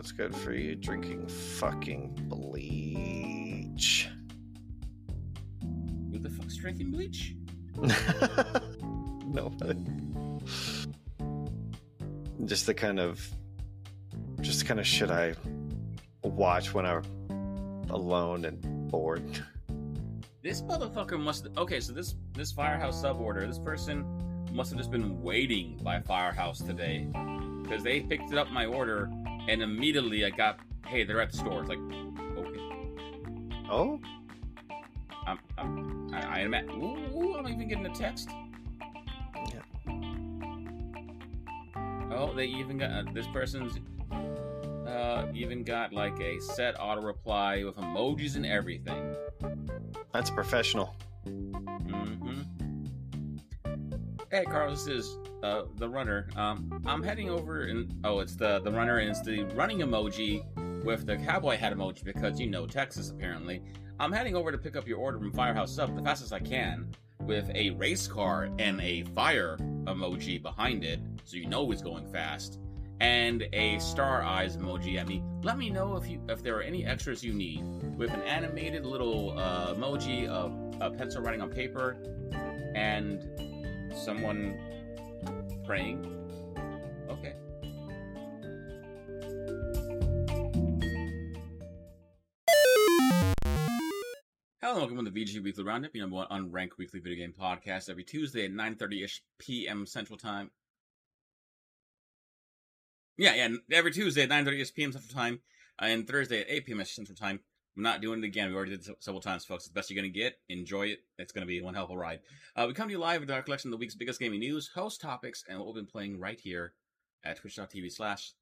what's good for you? Drinking fucking bleach. Who the fuck's drinking bleach? Nobody. Just the kind of, just the kind of shit I watch when I'm alone and bored. This motherfucker must. Okay, so this this firehouse sub order, this person must have just been waiting by firehouse today because they picked it up my order and immediately I got, hey, they're at the store. It's like, okay, Oh, I'm, I'm I, I am at. Ooh, ooh, I'm even getting a text. Yeah. Oh, they even got uh, this person's uh, even got like a set auto reply with emojis and everything. that's professional. Mm-hmm. Hey, Carlos, this is uh, the runner. Um, I'm heading over and oh, it's the the runner and it's the running emoji with the cowboy hat emoji because you know Texas apparently. I'm heading over to pick up your order from Firehouse Sub the fastest I can with a race car and a fire emoji behind it, so you know it's going fast, and a star eyes emoji at me. Let me know if you if there are any extras you need with an animated little uh, emoji of a pencil writing on paper and someone praying. Okay. Hello, and welcome to the VG Weekly Roundup, your number one unranked weekly video game podcast every Tuesday at 9.30ish p.m. Central Time. Yeah, yeah, every Tuesday at 9.30ish p.m. Central Time, uh, and Thursday at 8 p.m. Central Time. I'm not doing it again. We already did it several times, folks. It's the best you're going to get. Enjoy it. It's going to be one hell of a ride. Uh, we come to you live with our collection of the week's biggest gaming news, host topics, and what we've been playing right here at twitch.tv slash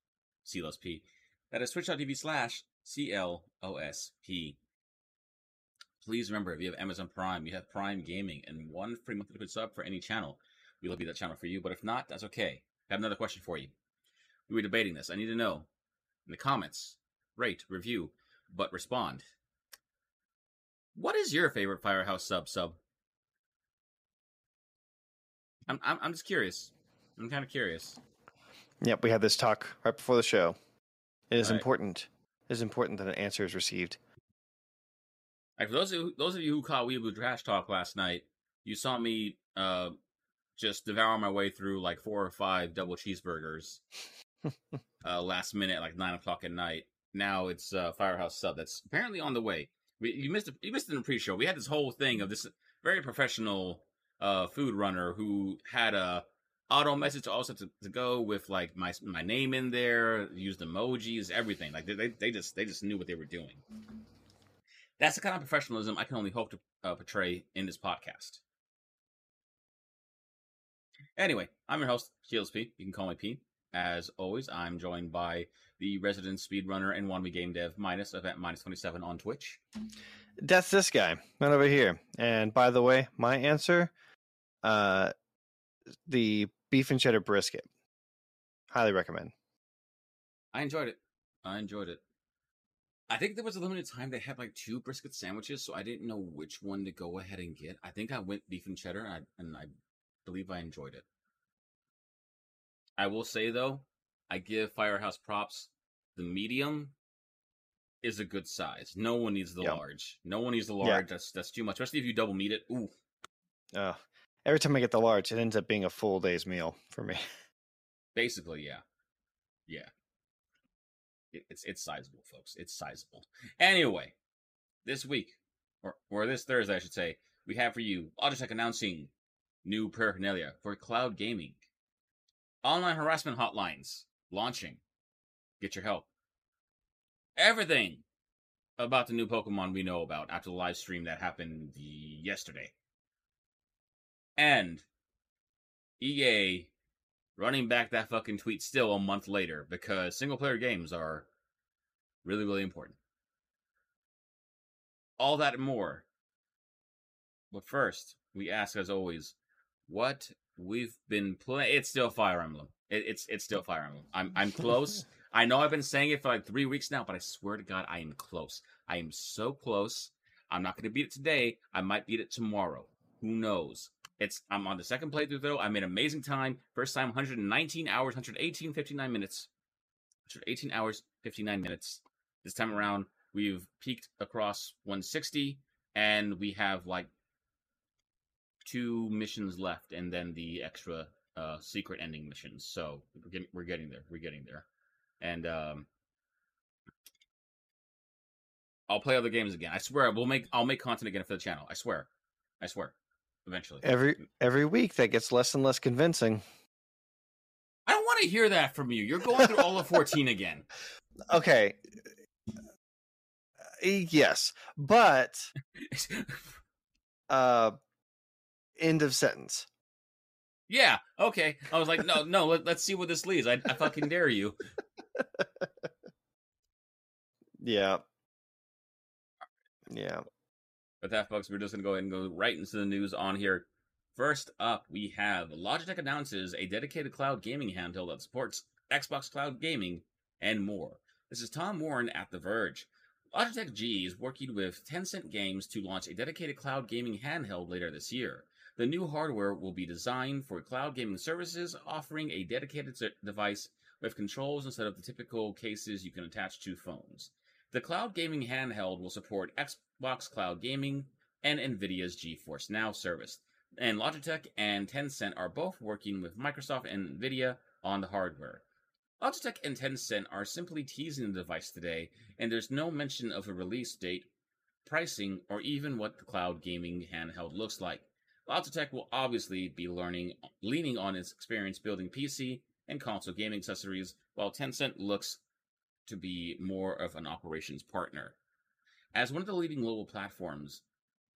CLOSP. That is twitch.tv slash CLOSP. Please remember, if you have Amazon Prime, you have Prime Gaming, and one free monthly liquid sub for any channel, we will be that channel for you. But if not, that's okay. I have another question for you. We were debating this. I need to know in the comments, rate, review, but respond. What is your favorite Firehouse sub sub? I'm I'm, I'm just curious. I'm kind of curious. Yep, we had this talk right before the show. It is Right. important. It is important that an answer is received. Like for those of you, those of you who caught Weeaboo Trash Talk last night, you saw me uh just devour my way through like four or five double cheeseburgers uh last minute, like nine o'clock at night. Now it's uh Firehouse Sub that's apparently on the way. We, you missed. You missed it in the pre-show. We had this whole thing of this very professional uh food runner who had a auto message also to, to go with like my my name in there, used emojis, everything. Like they, they just they just knew what they were doing. That's the kind of professionalism I can only hope to uh, portray in this podcast. Anyway, I'm your host, Shields P. You can call me P. As always, I'm joined by the resident speedrunner and wannabe game dev minus event minus 27 on Twitch. That's this guy right over here. And by the way, my answer, uh, the beef and cheddar brisket. Highly recommend. I enjoyed it. I enjoyed it. I think there was a limited time they had like two brisket sandwiches, so I didn't know which one to go ahead and get. I think I went beef and cheddar, and I, and I believe I enjoyed it. I will say though, I give Firehouse props. The medium is a good size. No one needs the Yeah. large. No one needs the Yeah. large. That's that's too much, especially if you double meat it. Ooh, Uh, every time I get the large, it ends up being a full day's meal for me. Basically, yeah, yeah. It, it's it's sizable, folks. It's sizable. Anyway, this week or or this Thursday, I should say, we have for you Logitech announcing new paraphernalia for cloud gaming, online harassment hotlines launching. Get your help. Everything about the new Pokemon we know about after the live stream that happened yesterday. And EA running back that fucking tweet still a month later because single player games are really, really important. All that and more. But first, we ask as always, what we've been playing. It's still Fire Emblem. It, it's it's still Fire Emblem. I'm I'm close. I know I've been saying it for like three weeks now, but I swear to God, I am close. I am so close. I'm not going to beat it today. I might beat it tomorrow. Who knows? It's I'm on the second playthrough though. I made amazing time. First time 119 hours, 118, 59 minutes. 118 hours, 59 minutes. This time around, we've peaked across 160, and we have like two missions left, and then the extra uh, secret ending missions. So we're getting we're getting there. We're getting there, and um, I'll play other games again. I swear, we'll make I'll make content again for the channel. I swear, I swear. Eventually, Every every week that gets less and less convincing. I don't want to hear that from you. You're going through all of 14 again. Okay. Uh, Yes, but uh end of sentence. yeah. Okay. I was like, no, no. Let, let's see what this leads. I, I fucking dare you. Yeah. Yeah. With that, folks, we're just going to go ahead and go right into the news on here. First up, we have Logitech announces a dedicated cloud gaming handheld that supports Xbox Cloud Gaming and more. This is Tom Warren at The Verge. Logitech G is working with Tencent Games to launch a dedicated cloud gaming handheld later this year. The new hardware will be designed for cloud gaming services, offering a dedicated device with controls instead of the typical cases you can attach to phones. The cloud gaming handheld will support Xbox Cloud Gaming and NVIDIA's GeForce Now service. And Logitech and Tencent are both working with Microsoft and NVIDIA on the hardware. Logitech and Tencent are simply teasing the device today, and there's no mention of a release date, pricing, or even what the cloud gaming handheld looks like. Logitech will obviously be learning, leaning on its experience building PC and console gaming accessories, while Tencent looks to be more of an operations partner. As one of the leading global platforms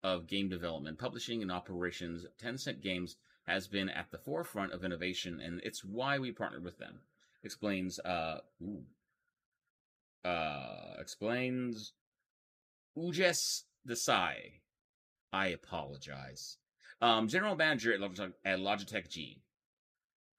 of game development, publishing, and operations, Tencent Games has been at the forefront of innovation, and it's why we partnered with them. Explains, uh, ooh, uh, explains Ujesh Desai. I apologize. Um, general manager at Logitech, at Logitech G.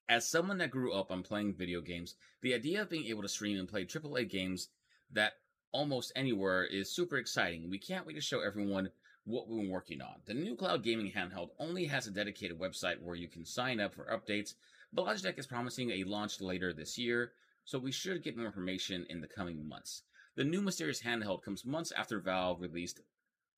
As someone that grew up on playing video games, the idea of being able to stream and play AAA games that almost anywhere is super exciting. We can't wait to show everyone what we've been working on. The new cloud gaming handheld only has a dedicated website where you can sign up for updates, but Logitech is promising a launch later this year, so we should get more information in the coming months. The new mysterious handheld comes months after Valve released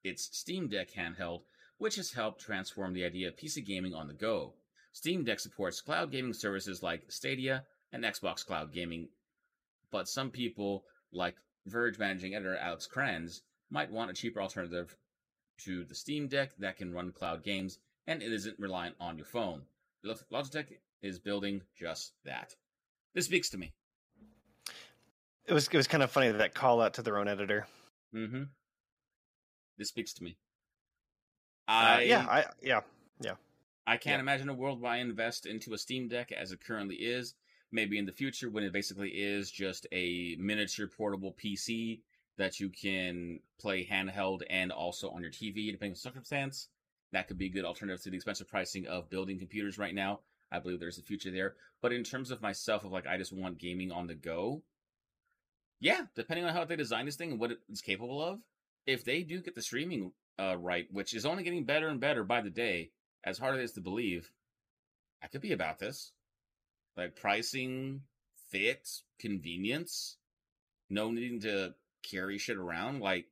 its Steam Deck handheld, which has helped transform the idea of PC gaming on the go. Steam Deck supports cloud gaming services like Stadia and Xbox Cloud Gaming, but some people, like Verge managing editor Alex Cranz, might want a cheaper alternative to the Steam Deck that can run cloud games and it isn't reliant on your phone. Logitech is building just that. This speaks to me. It was it was kind of funny that call out to their own editor. Mm-hmm. This speaks to me. Uh, I yeah, I yeah. I can't Yeah. imagine a world where I invest into a Steam Deck as it currently is. Maybe in the future when it basically is just a miniature portable PC that you can play handheld and also on your TV, depending on circumstance. That could be a good alternative to the expensive pricing of building computers right now. I believe there's a future there. But in terms of myself, of like I just want gaming on the go, yeah, depending on how they design this thing and what it's capable of, if they do get the streaming uh, right, which is only getting better and better by the day, as hard as it is to believe, I could be about this. Like pricing, fit, convenience, no needing to carry shit around. Like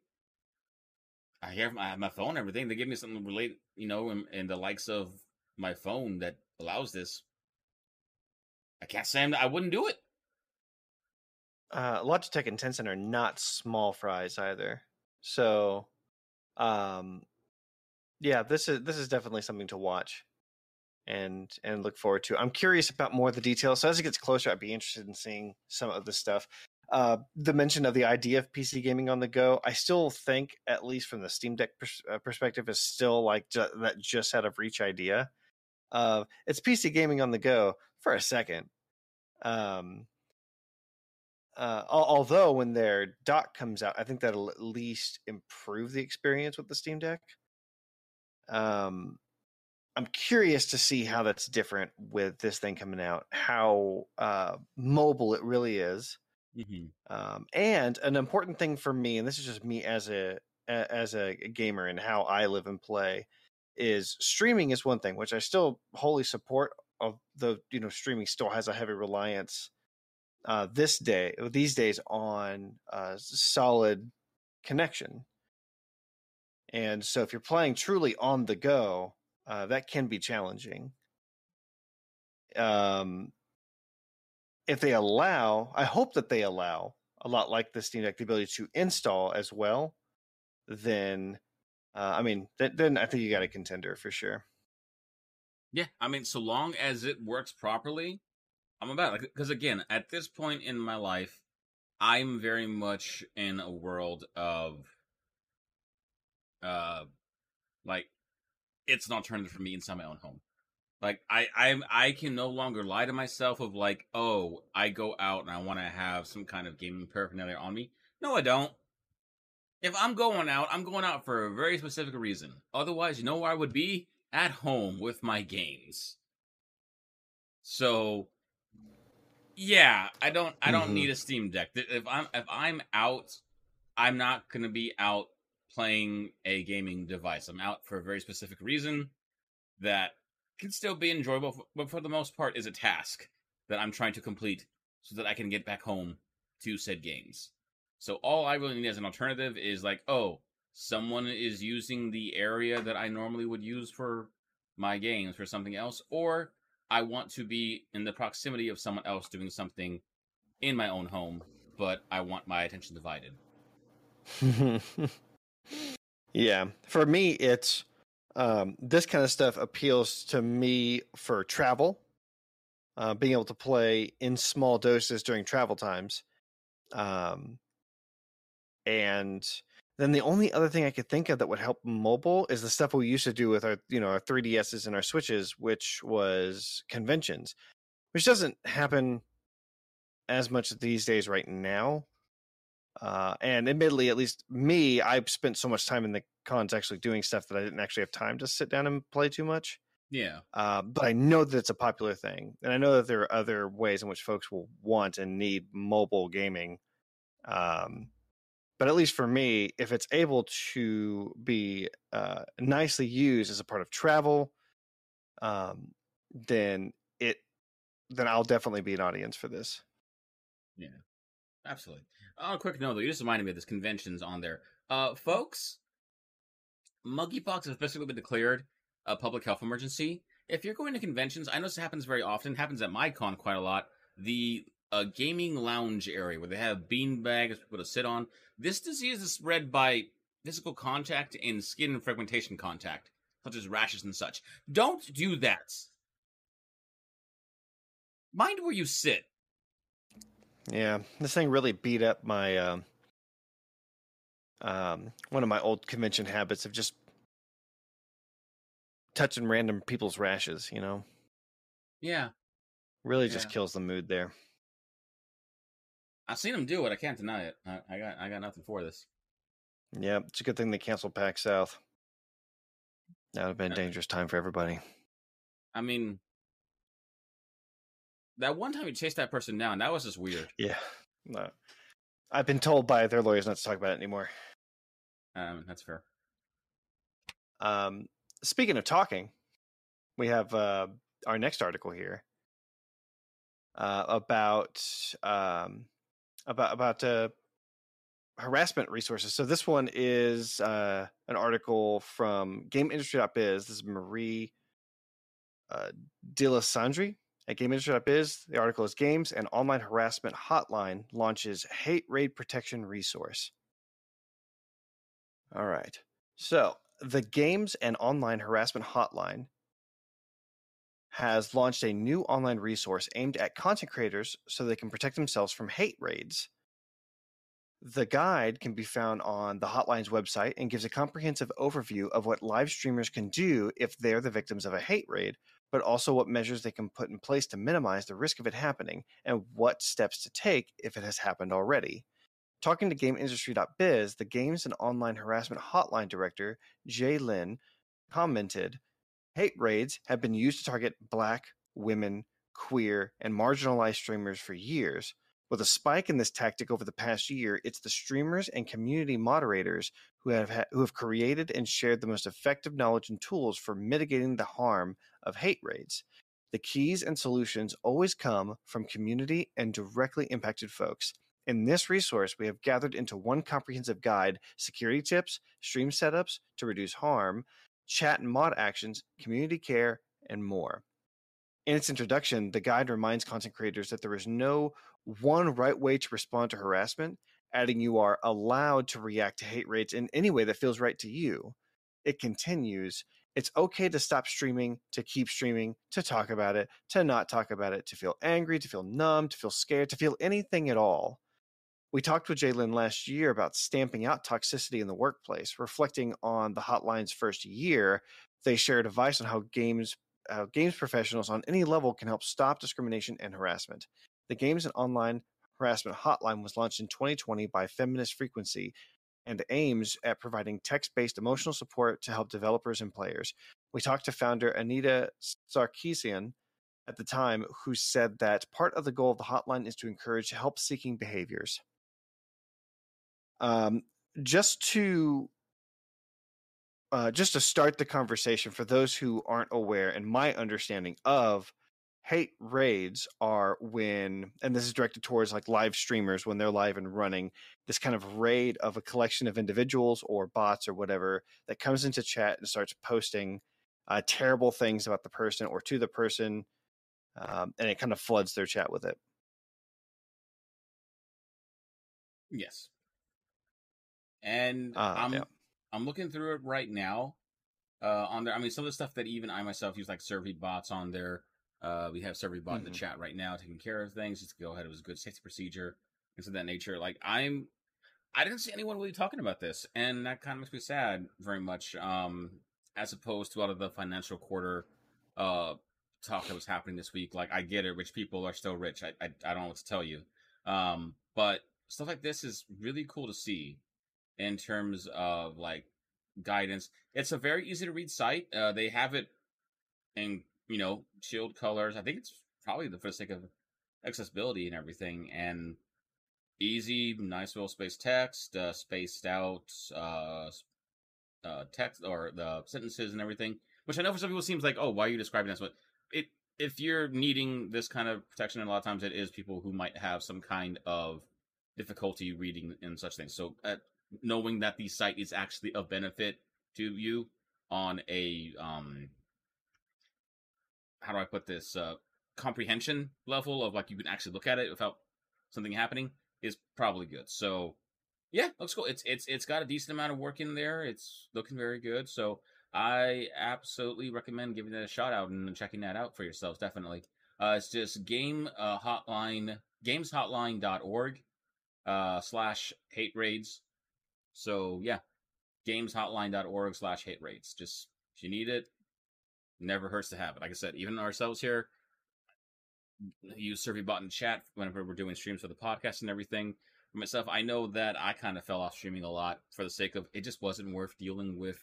I have my, my phone, everything. They give me something related, you know, and, in the likes of my phone that allows this. I can't say I'm, I wouldn't do it. Uh, Logitech and Tencent are not small fries either. So, um, yeah, this is this is definitely something to watch and and look forward to. I'm curious about more of the details. So as it gets closer, I'd be interested in seeing some of the stuff. Uh, the mention of the idea of PC gaming on the go, I still think, at least from the Steam Deck pers- uh, perspective, is still like ju- that just out of reach idea. Uh, it's PC gaming on the go for a second. Um, uh, although when their dock comes out, I think that'll at least improve the experience with the Steam Deck. Um, I'm curious to see how that's different with this thing coming out, how uh, mobile it really is, Mm-hmm. um, and an important thing for me, and this is just me as a as a gamer and how I live and play, is streaming is one thing, which I still wholly support. Of the you know streaming still has a heavy reliance uh, this day these days on a solid connection. And so, if you're playing truly on the go, uh, that can be challenging. Um, if they allow, I hope that they allow a lot like the Steam Deck the ability to install as well. Then, uh, I mean, th- then I think you got a contender for sure. Yeah, I mean, so long as it works properly, I'm about. Because again, at this point in my life, I'm very much in a world of, uh, like, it's an alternative for me inside my own home. Like I I I can no longer lie to myself of like, oh, I go out and I want to have some kind of gaming paraphernalia on me. No, I don't. If I'm going out, I'm going out for a very specific reason. Otherwise, you know where I would be? At home with my games. So yeah, I don't I don't mm-hmm. need a Steam Deck. If I'm if I'm out, I'm not going to be out playing a gaming device. I'm out for a very specific reason that can still be enjoyable, but for the most part, is a task that I'm trying to complete so that I can get back home to said games. So all I really need as an alternative is like, oh, someone is using the area that I normally would use for my games for something else, or I want to be in the proximity of someone else doing something in my own home, but I want my attention divided. yeah, for me, it's um, this kind of stuff appeals to me for travel, uh, being able to play in small doses during travel times. Um, and then the only other thing I could think of that would help mobile is the stuff we used to do with our, you know, our 3DSs and our Switches, which was conventions, which doesn't happen as much these days right now. Uh, and admittedly, at least me, I've spent so much time in the cons actually doing stuff that I didn't actually have time to sit down and play too much. Yeah. Uh, but I know that it's a popular thing, and I know that there are other ways in which folks will want and need mobile gaming. Um, but at least for me, if it's able to be uh, nicely used as a part of travel, um, then it then I'll definitely be an audience for this. Yeah, absolutely. On a quick note, though, you just reminded me of this conventions on there. Uh, folks, monkeypox has officially been declared a public health emergency. If you're going to conventions, I know this happens very often. happens at my con quite a lot. The uh, gaming lounge area where they have bean bags for people to sit on. This disease is spread by physical contact and skin fragmentation contact, such as rashes and such. Don't do that. Mind where you sit. Yeah, this thing really beat up my um, um, one of my old convention habits of just touching random people's rashes. You know. Yeah. Really, just kills the mood there. I've seen them do it. I can't deny it. I, I got I got nothing for this. Yeah, it's a good thing they canceled PAX South. That would have been a dangerous time for everybody. I mean, that one time you chased that person down, that was just weird. Yeah. No. I've been told by their lawyers not to talk about it anymore. Um, that's fair. Um, speaking of talking, we have uh, our next article here uh, about um, about about uh, harassment resources. So this one is uh, an article from GamesIndustry.biz. This is Marie uh, Dealessandri at GamesIndustry.biz, the article is Games and Online Harassment Hotline launches Hate Raid Protection Resource. All right. So, the Games and Online Harassment Hotline has launched a new online resource aimed at content creators so they can protect themselves from hate raids. The guide can be found on the hotline's website and gives a comprehensive overview of what live streamers can do if they're the victims of a hate raid, but also what measures they can put in place to minimize the risk of it happening and what steps to take if it has happened already. Talking to GamesIndustry.biz, the Games and Online Harassment Hotline Director, Jae Lin, commented Hate raids have been used to target black, women, queer, and marginalized streamers for years. With a spike in this tactic over the past year, it's the streamers and community moderators who have ha- who have created and shared the most effective knowledge and tools for mitigating the harm of hate raids. The keys and solutions always come from community and directly impacted folks. In this resource, we have gathered into one comprehensive guide security tips, stream setups to reduce harm, chat and mod actions, community care, and more. In its introduction, the guide reminds content creators that there is no one right way to respond to harassment, adding you are allowed to react to hate raids in any way that feels right to you. It continues, it's okay to stop streaming, to keep streaming, to talk about it, to not talk about it, to feel angry, to feel numb, to feel scared, to feel anything at all. We talked with Jae Lin last year about stamping out toxicity in the workplace, reflecting on the hotline's first year. They shared advice on how games uh, games professionals on any level can help stop discrimination and harassment. The Games and Online Harassment Hotline was launched in 2020 by Feminist Frequency and aims at providing text based emotional support to help developers and players. We talked to founder Anita Sarkeesian at the time, who said that part of the goal of the hotline is to encourage help seeking behaviors. Um, just to uh, just to start the conversation for those who aren't aware, and my understanding of hate raids are when, and this is directed towards like live streamers when they're live and running, this kind of raid of a collection of individuals or bots or whatever that comes into chat and starts posting uh, terrible things about the person or to the person, um, and it kind of floods their chat with it. Yes. And Uh, I'm yeah. I'm looking through it right now. Uh, on there, I mean, some of the stuff that even I myself use, like Survey bots on there. Uh, we have Survey bot in Mhm. the chat right now, taking care of things. Just go ahead. It was a good safety procedure, things of that nature. Like I'm, I didn't see anyone really talking about this, and that kind of makes me sad very much. Um, as opposed to a lot of the financial quarter, uh, talk that was happening this week. Like I get it, rich people are still rich. I I, I don't know what to tell you. Um, but stuff like this is really cool to see in terms of like guidance. It's a very easy to read site. Uh, they have it in you know shield colors. I think it's probably the the sake of accessibility and everything, and easy, nice little space text, uh, spaced out uh, uh, text or the sentences and everything. Which I know for some people seems like, oh, why are you describing this? But it if you're needing this kind of protection, and a lot of times it is people who might have some kind of difficulty reading and such things. So uh, knowing that the site is actually of benefit to you on a um how do I put this uh comprehension level of like you can actually look at it without something happening is probably good. So yeah, looks cool. It's it's it's got a decent amount of work in there. It's looking very good. So I absolutely recommend giving that a shout out and checking that out for yourselves. Definitely. Uh, it's just game uh, hotline gameshotline.org uh, slash hate raids. So yeah, gameshotline.org slash hate rates. Just if you need it, never hurts to have it. Like I said, even ourselves here use survey bot in chat whenever we're doing streams for the podcast and everything. For myself, I know that I kind of fell off streaming a lot for the sake of it just wasn't worth dealing with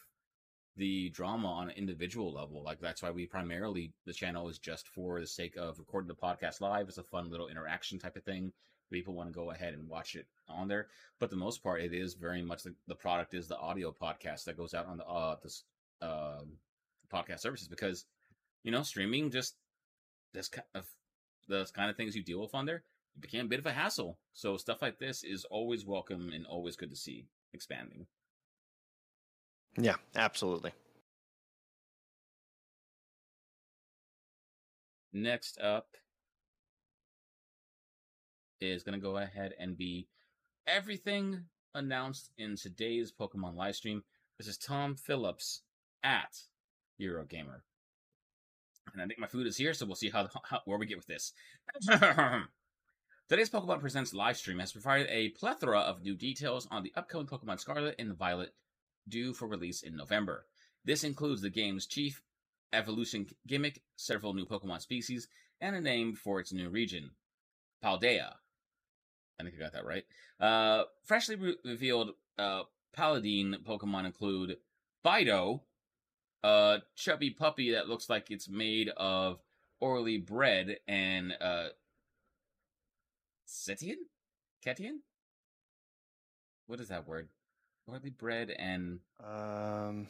the drama on an individual level. Like that's why we primarily the channel is just for the sake of recording the podcast live. It's a fun little interaction type of thing. People want to go ahead and watch it on there, but the most part, it is very much the, the product is the audio podcast that goes out on the uh this uh, podcast services because you know streaming just this kind of the kind of things you deal with on there it became a bit of a hassle. So stuff like this is always welcome and always good to see expanding. Yeah, absolutely. Next up is going to go ahead and be everything announced in today's Pokemon livestream. This is Tom Phillips at Eurogamer. And I think my food is here, so we'll see how, how where we get with this. Today's Pokemon Presents livestream has provided a plethora of new details on the upcoming Pokemon Scarlet and Violet due for release in November. This includes the game's chief evolution gimmick, several new Pokemon species, and a name for its new region, Paldea. I think I got that right. Uh, freshly re- revealed uh, Paladin Pokemon include Fidough, a chubby puppy that looks like it's made of orally bread, and uh, Setian? Ketian? What is that word? Orally bread and Um.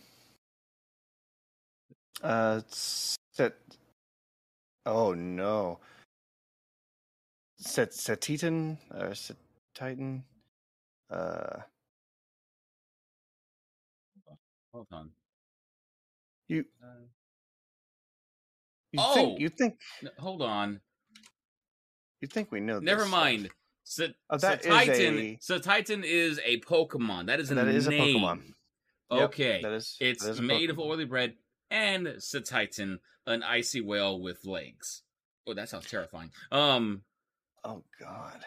Uh. Set. Oh no. Set Cetitan or Set Titan. Uh, Hold on. you Uh, you Oh! think you think hold on. you think we know? Never this stuff. mind. Sa- Oh, that Titan. a- So Titan is a Pokemon. That is a That is a. Pokemon. Yep, Okay. that is. it's that is made of oily bread and Titan, an icy whale with legs. Oh, that sounds terrifying. Um, Oh God.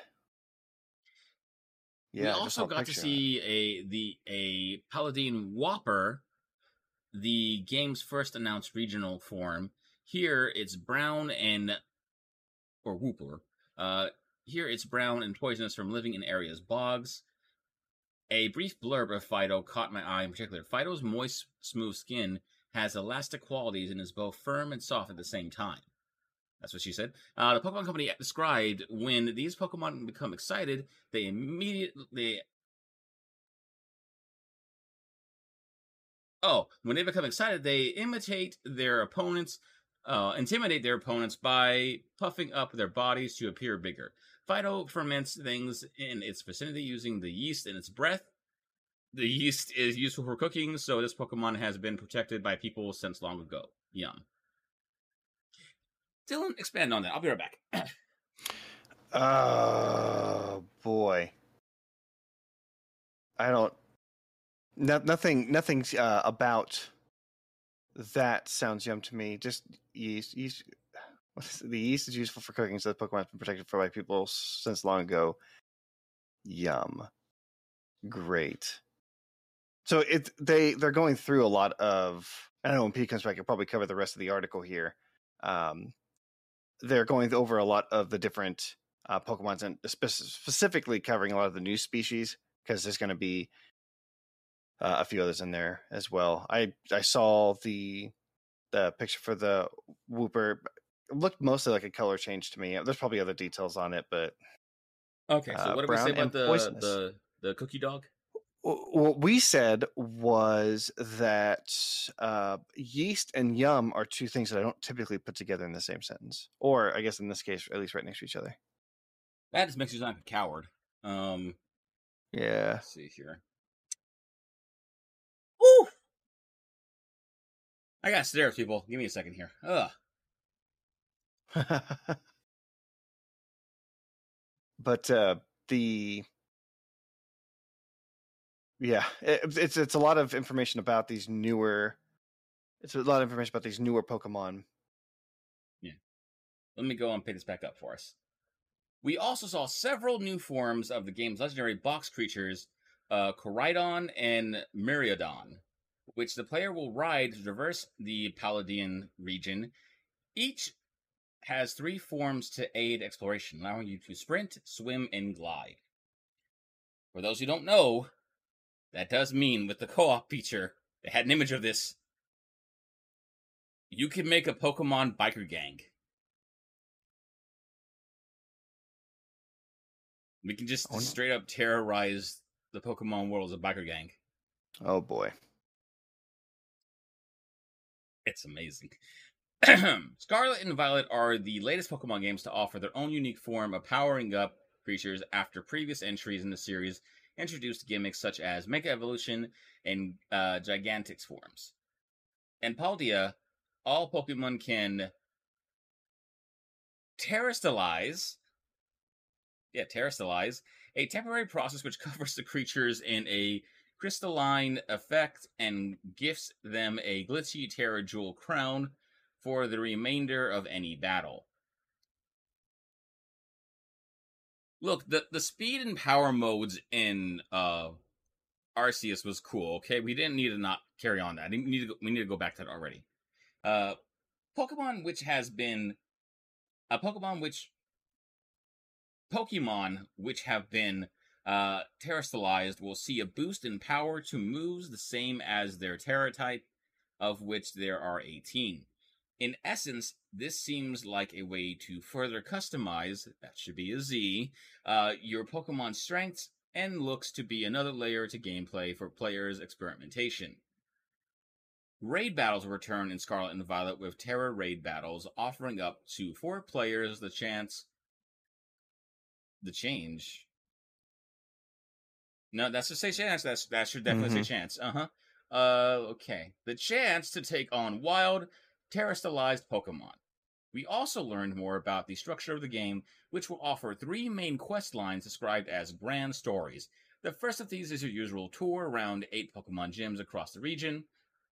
we Yeah. I just also got to picture of it. see a the a Paladin Whopper, the game's first announced regional form. Here it's brown and or Wooper. Uh, here it's brown and poisonous from living in areas bogs. A brief blurb of Fidough caught my eye in particular. Fidough's moist, smooth skin has elastic qualities and is both firm and soft at the same time. That's what she said. Uh, the Pokemon Company described when these Pokemon become excited, they immediately. Oh, when they become excited, they imitate their opponents, uh, intimidate their opponents by puffing up their bodies to appear bigger. Fidough ferments things in its vicinity using the yeast in its breath. The yeast is useful for cooking, so this Pokemon has been protected by people since long ago. Yum. Dylan, expand on that. I'll be right back. Oh boy. I don't. No, nothing. Nothing uh, about that sounds yum to me. Just yeast. Yeast. The yeast is useful for cooking, so the Pokemon has been protected for by people since long ago. Yum. Great. So it they they're going through a lot of. I don't know when Pete comes back, he'll probably cover the rest of the article here. Um, they're going over a lot of the different uh, Pokemons and spe- specifically covering a lot of the new species because there's going to be uh, a few others in there as well. I I saw the the picture for the Wooper. It looked mostly like a color change to me. There's probably other details on it, but Okay, so Uh, what did we say about the, the the cookie dog? What we said was that uh, yeast and yum are two things that I don't typically put together in the same sentence, or I guess in this case, at least right next to each other. That just makes you sound like a coward. Um, Yeah. let's see here. Woo! I got stairs, people. Give me a second here. Ugh. but uh the yeah it, it's it's a lot of information about these newer it's a lot of information about these newer pokemon Yeah, Let me go and pick this back up for us. We also saw several new forms of the game's legendary box creatures, uh, Koraidon and Miraidon, which the player will ride to traverse the Paladian region. Each has three forms to aid exploration, allowing you to sprint, swim, and glide. For those who don't know, that does mean with the co-op feature, they had an image of this. You can make a Pokemon biker gang. We can just Oh, straight up terrorize the Pokemon world as a biker gang. oh boy It's amazing. Scarlet and Violet are the latest Pokemon games to offer their own unique form of powering up creatures after previous entries in the series introduced gimmicks such as Mega Evolution and uh, Gigantix forms. In Paldea, all Pokemon can terrestrialize. Yeah, terrestrialize, a temporary process which covers the creatures in a crystalline effect and gifts them a glitchy Tera Jewel crown for the remainder of any battle. Look, the, the speed and power modes in uh Arceus was cool, okay? We didn't need to not carry on that. Didn't need to go, we need to go back to that already. Uh Pokemon which has been a Pokemon which Pokemon which have been uh, terrestrialized will see a boost in power to moves the same as their Tera type, of which there are 18. In essence, this seems like a way to further customize, that should be a Z, uh, your Pokemon strengths, and looks to be another layer to gameplay for players' experimentation. Raid battles return in Scarlet and Violet with Tera raid battles, offering up to four players the chance. The change. No, that's to say chance. That's that should definitely Mhm. say chance. Uh huh. Uh, okay. The chance to take on wild, terrestrialized Pokemon. We also learned more about the structure of the game, which will offer three main quest lines described as grand stories. The first of these is your usual tour around eight Pokemon gyms across the region,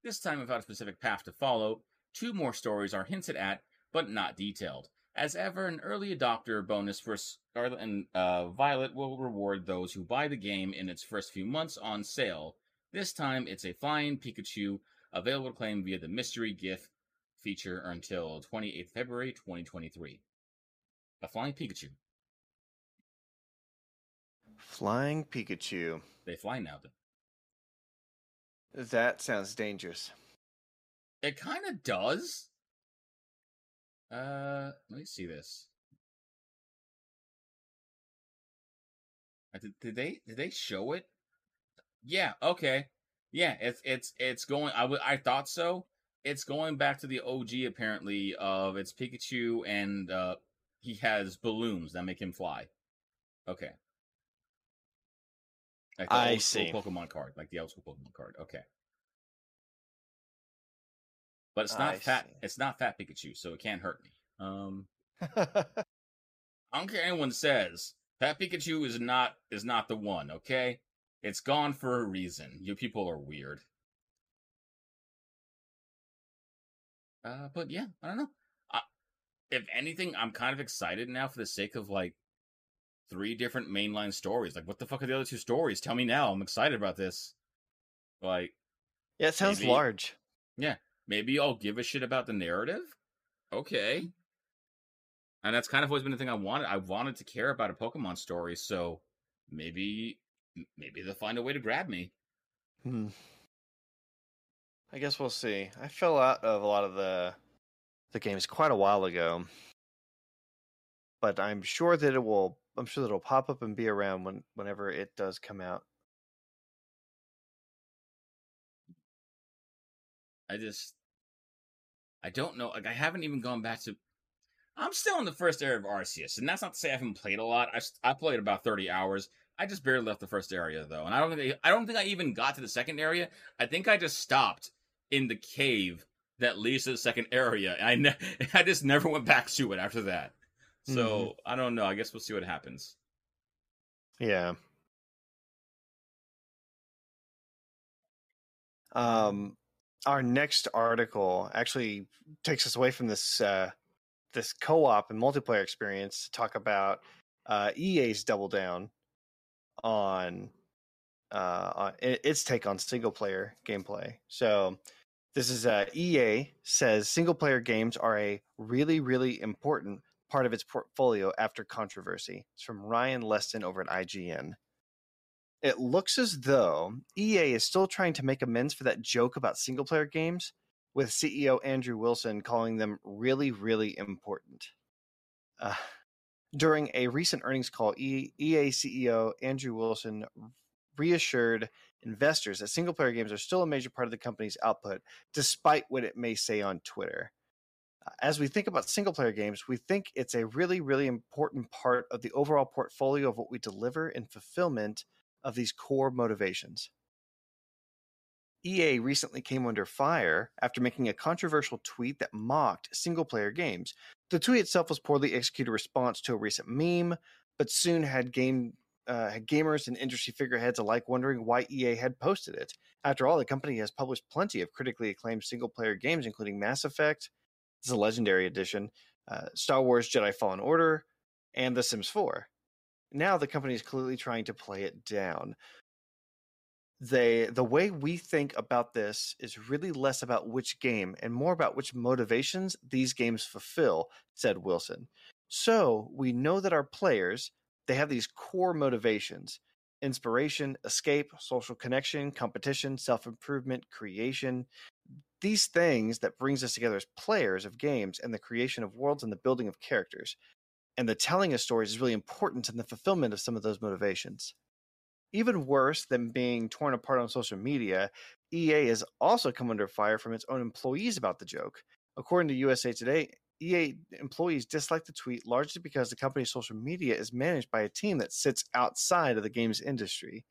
this time without a specific path to follow. Two more stories are hinted at, but not detailed. As ever, an early adopter bonus for Scarlet and uh, Violet will reward those who buy the game in its first few months on sale. This time, it's a flying Pikachu available to claim via the mystery gift feature until 28th February 2023. A flying Pikachu. Flying Pikachu. They fly now. Though. That sounds dangerous. It kind of does. Uh, let me see this. Uh, Did, did they did they show it? Yeah. Okay. Yeah. It's it's it's going. I w- I thought so. It's going back to the OG apparently of it's Pikachu and uh he has balloons that make him fly. Okay. Like the I see. Pokemon card, like the old school Pokemon card. Okay. But it's not I fat. see. It's not fat Pikachu, so it can't hurt me. Um, I don't care anyone says. Fat Pikachu is not is not the one. Okay, it's gone for a reason. You people are weird. Uh, but yeah, I don't know. I, if anything, I'm kind of excited now for the sake of like three different mainline stories. Like, what the fuck are the other two stories? Tell me now. I'm excited about this. Like, yeah, it sounds Maybe- large. Yeah, maybe I'll give a shit about the narrative. Okay. And that's kind of always been the thing I wanted. I wanted to care about a Pokemon story, so maybe maybe they'll find a way to grab me. Hmm. I guess we'll see. I fell out of a lot of the the games quite a while ago, but I'm sure that it will. I'm sure that it'll pop up and be around when whenever it does come out. I just I don't know. Like I haven't even gone back to. I'm still in the first area of Arceus, and that's not to say I haven't played a lot. I I played about 30 hours. I just barely left the first area though, and I don't think I, I don't think I even got to the second area. I think I just stopped in the cave that leads to the second area, and I ne- I just never went back to it after that. So I don't know. I guess we'll see what happens. Yeah. Um, our next article actually takes us away from this uh, this co-op and multiplayer experience to talk about uh, EA's double down on uh, on its take on single player gameplay. So this is uh, EA says single player games are a really really important part of its portfolio after controversy. It's from Ryan Leston over at IGN. It looks as though EA is still trying to make amends for that joke about single player games, with CEO Andrew Wilson calling them really, really important. Uh, during a recent earnings call, EA CEO Andrew Wilson reassured investors that single player games are still a major part of the company's output, despite what it may say on Twitter. Uh, As we think about single player games, we think it's a really, really important part of the overall portfolio of what we deliver in fulfillment of these core motivations. EA recently came under fire after making a controversial tweet that mocked single player games. The tweet itself was poorly executed response to a recent meme, but soon had game uh, gamers and industry figureheads alike wondering why EA had posted it. After all, the company has published plenty of critically acclaimed single player games, including Mass Effect, is a Legendary Edition, uh, Star Wars Jedi Fallen Order, and The Sims 4 now the company is clearly trying to play it down. They the way we think about this is really less about which game and more about which motivations these games fulfill said wilson. So we know that our players they have these core motivations inspiration escape social connection competition self-improvement creation these things that brings us together as players of games and the creation of worlds and the building of characters and the telling of stories is really important in the fulfillment of some of those motivations. Even worse than being torn apart on social media, EA has also come under fire from its own employees about the joke. According to USA Today, EA employees dislike the tweet largely because the company's social media is managed by a team that sits outside of the games industry.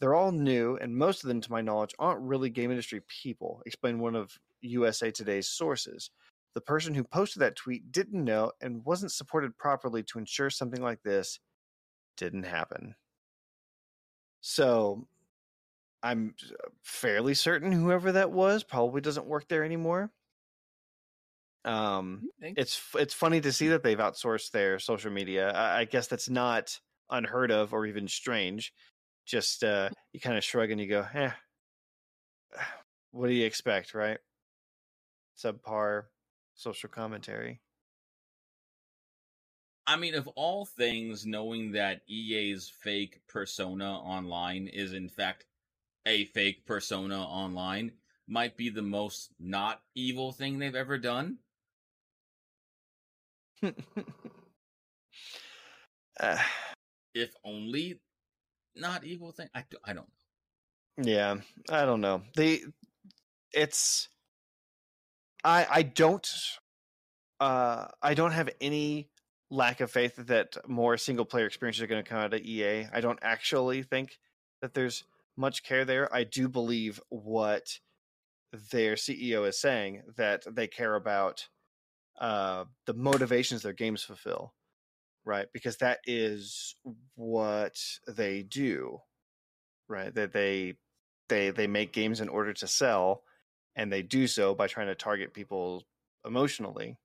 They're all new, and most of them, to my knowledge, aren't really game industry people, explained one of USA Today's sources. The person who posted that tweet didn't know and wasn't supported properly to ensure something like this didn't happen. So I'm fairly certain whoever that was probably doesn't work there anymore. Um, it's it's funny to see that they've outsourced their social media. I, I guess that's not unheard of or even strange. Just uh, you kind of shrug and you go, "Eh, what do you expect, right?" Subpar social commentary. I mean, of all things, knowing that EA's fake persona online is in fact a fake persona online might be the most not evil thing they've ever done. Uh, if only not evil thing. I, I don't know. Yeah, I don't know. They, it's, I I don't, uh, I don't have any lack of faith that more single player experiences are going to come out of EA. I don't actually think that there's much care there. I do believe what their CEO is saying that they care about uh, the motivations their games fulfill, right? Because that is what they do, right? That they they they make games in order to sell, and they do so by trying to target people emotionally,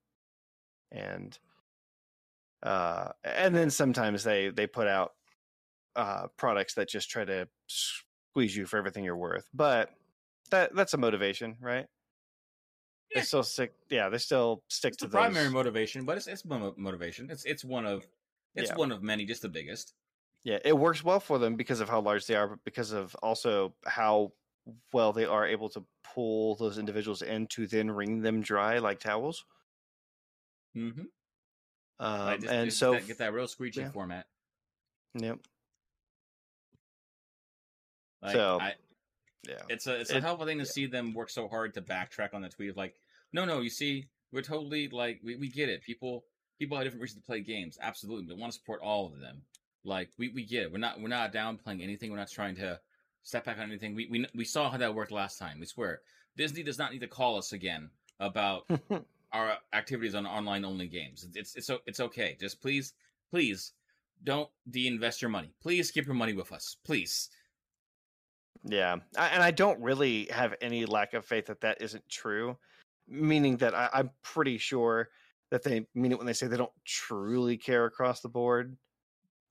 and uh, and then sometimes they they put out uh, products that just try to squeeze you for everything you're worth. But that that's a motivation, right? They still stick. Yeah, they still stick it's to the those. primary motivation, but it's it's motivation. It's it's one of it's Yeah. one of many, just the biggest. Yeah, it works well for them because of how large they are, but because of also how well they are able to pull those individuals in to then wring them dry like towels. Mm-hmm. Um, just, and so, get that, get that real screeching yeah. format. yep, Like, So, I, yeah, it's a it's It- a helpful thing to yeah. see them work so hard to backtrack on the tweet of like, no, no, you see, we're totally like we, we get it. People people have different reasons to play games. Absolutely, we want to support all of them. Like we, we get it. We're not we're not downplaying anything. We're not trying to step back on anything. We we we saw how that worked last time. We swear. Disney does not need to call us again about our activities on online only games. It's it's it's, it's okay. Just please please don't de-invest your money. Please keep your money with us. Please. Yeah, I, and I don't really have any lack of faith that that isn't true. Meaning that I, I'm pretty sure that they mean it when they say they don't truly care across the board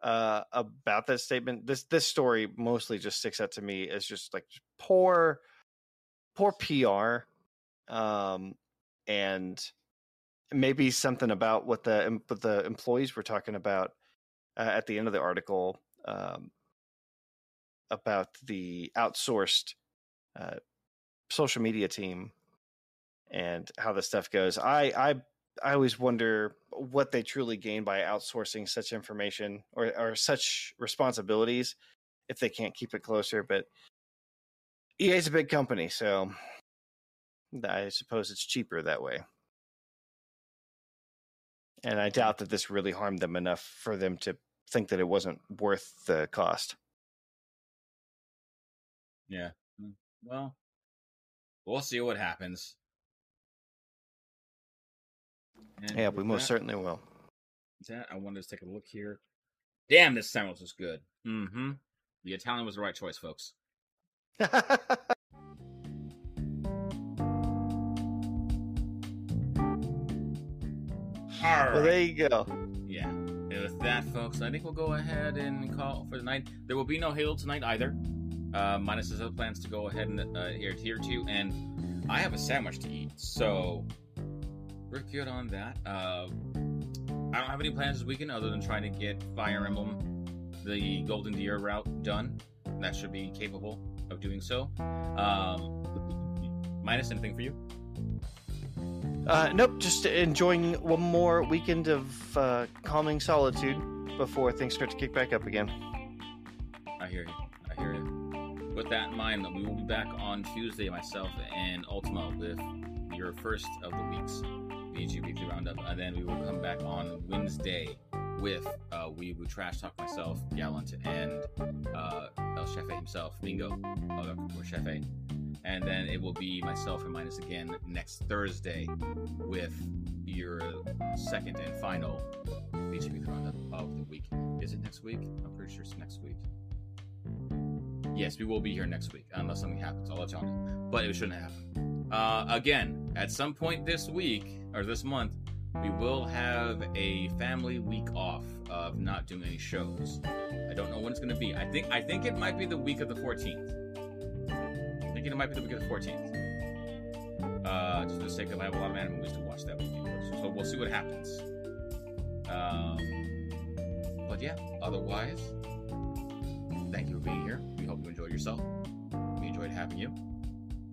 uh, about that statement. This this story mostly just sticks out to me as just like poor, poor PR, um, and maybe something about what the what the employees were talking about uh, at the end of the article um, about the outsourced uh, social media team and how this stuff goes. I I I always wonder what they truly gain by outsourcing such information or or such responsibilities if they can't keep it closer. But EA is a big company, so I suppose it's cheaper that way. And I doubt that this really harmed them enough for them to think that it wasn't worth the cost. Yeah. Mm, Well, we'll see what happens. And Yeah, we most that- certainly will. That I wanted to take a look here. Damn, this sandwich was good. Mm-hmm. The Italian was the right choice, folks. All well, there you go. Yeah. And with that, folks, I think we'll go ahead and call for the night. There will be no Halo tonight either. Uh, minus his other plans to go ahead and uh, here tier two, and I have a sandwich to eat, so we're good on that. Uh, I don't have any plans this weekend other than trying to get Fire Emblem, the Golden Deer route done. That should be capable of doing so. Um, minus anything for you? Uh, nope, just enjoying one more weekend of uh, calming solitude before things start to kick back up again. I hear you. That in mind, we will be back on Tuesday, myself and Ultima, with your first of the week's VG Weekly Roundup. And then we will come back on Wednesday with uh, Weeboo Trash Talk, myself, Gallant, and uh, El Chefe himself, Bingo, uh, Chefe. And then it will be myself and Minus again next Thursday with your second and final VG Weekly Roundup of the week. Is it next week? I'm pretty sure it's next week. Yes, we will be here next week unless something happens. I'll let y'all know. But it shouldn't happen. Uh, again, at some point this week or this month, we will have a family week off of not doing any shows. I don't know when it's going to be. I think I think it might be the week of the 14th. I think it might be the week of the 14th. Uh, just for the sake of I have a lot of anime movies to watch that week. So we'll see what happens. Um, but yeah, otherwise, thank you for being here yourself. We enjoyed having you,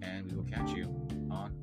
and we will catch you on